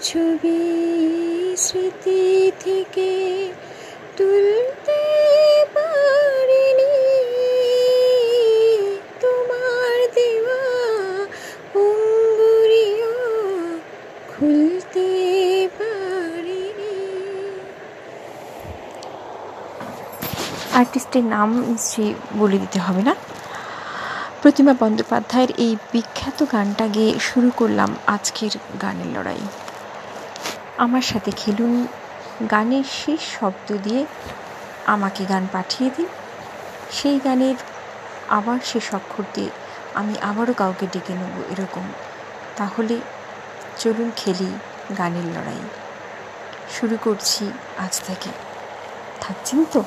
ছবি স্মৃতি থেকে তুলতে পারিনি। তোমার দেওয়া অঙ্গুরিও খুলতে পারিনি। আর্টিস্টের নাম নিশ্চয়ই বলে দিতে হবে না? প্রতিমা বন্দ্যোপাধ্যায়ের এই বিখ্যাত গানটা গেয়ে শুরু করলাম আজকের গানের লড়াই। আমার সাথে খেলুন। গানের শেষ শব্দ দিয়ে আমাকে গান পাঠিয়ে দিন। সেই গানের আবার সে অক্ষর দিয়ে আমি আবারও কাউকে ডেকে নেব এরকম। তাহলে চলুন খেলি গানের লড়াই। শুরু করছি আজ থেকে। থাকছেন তো?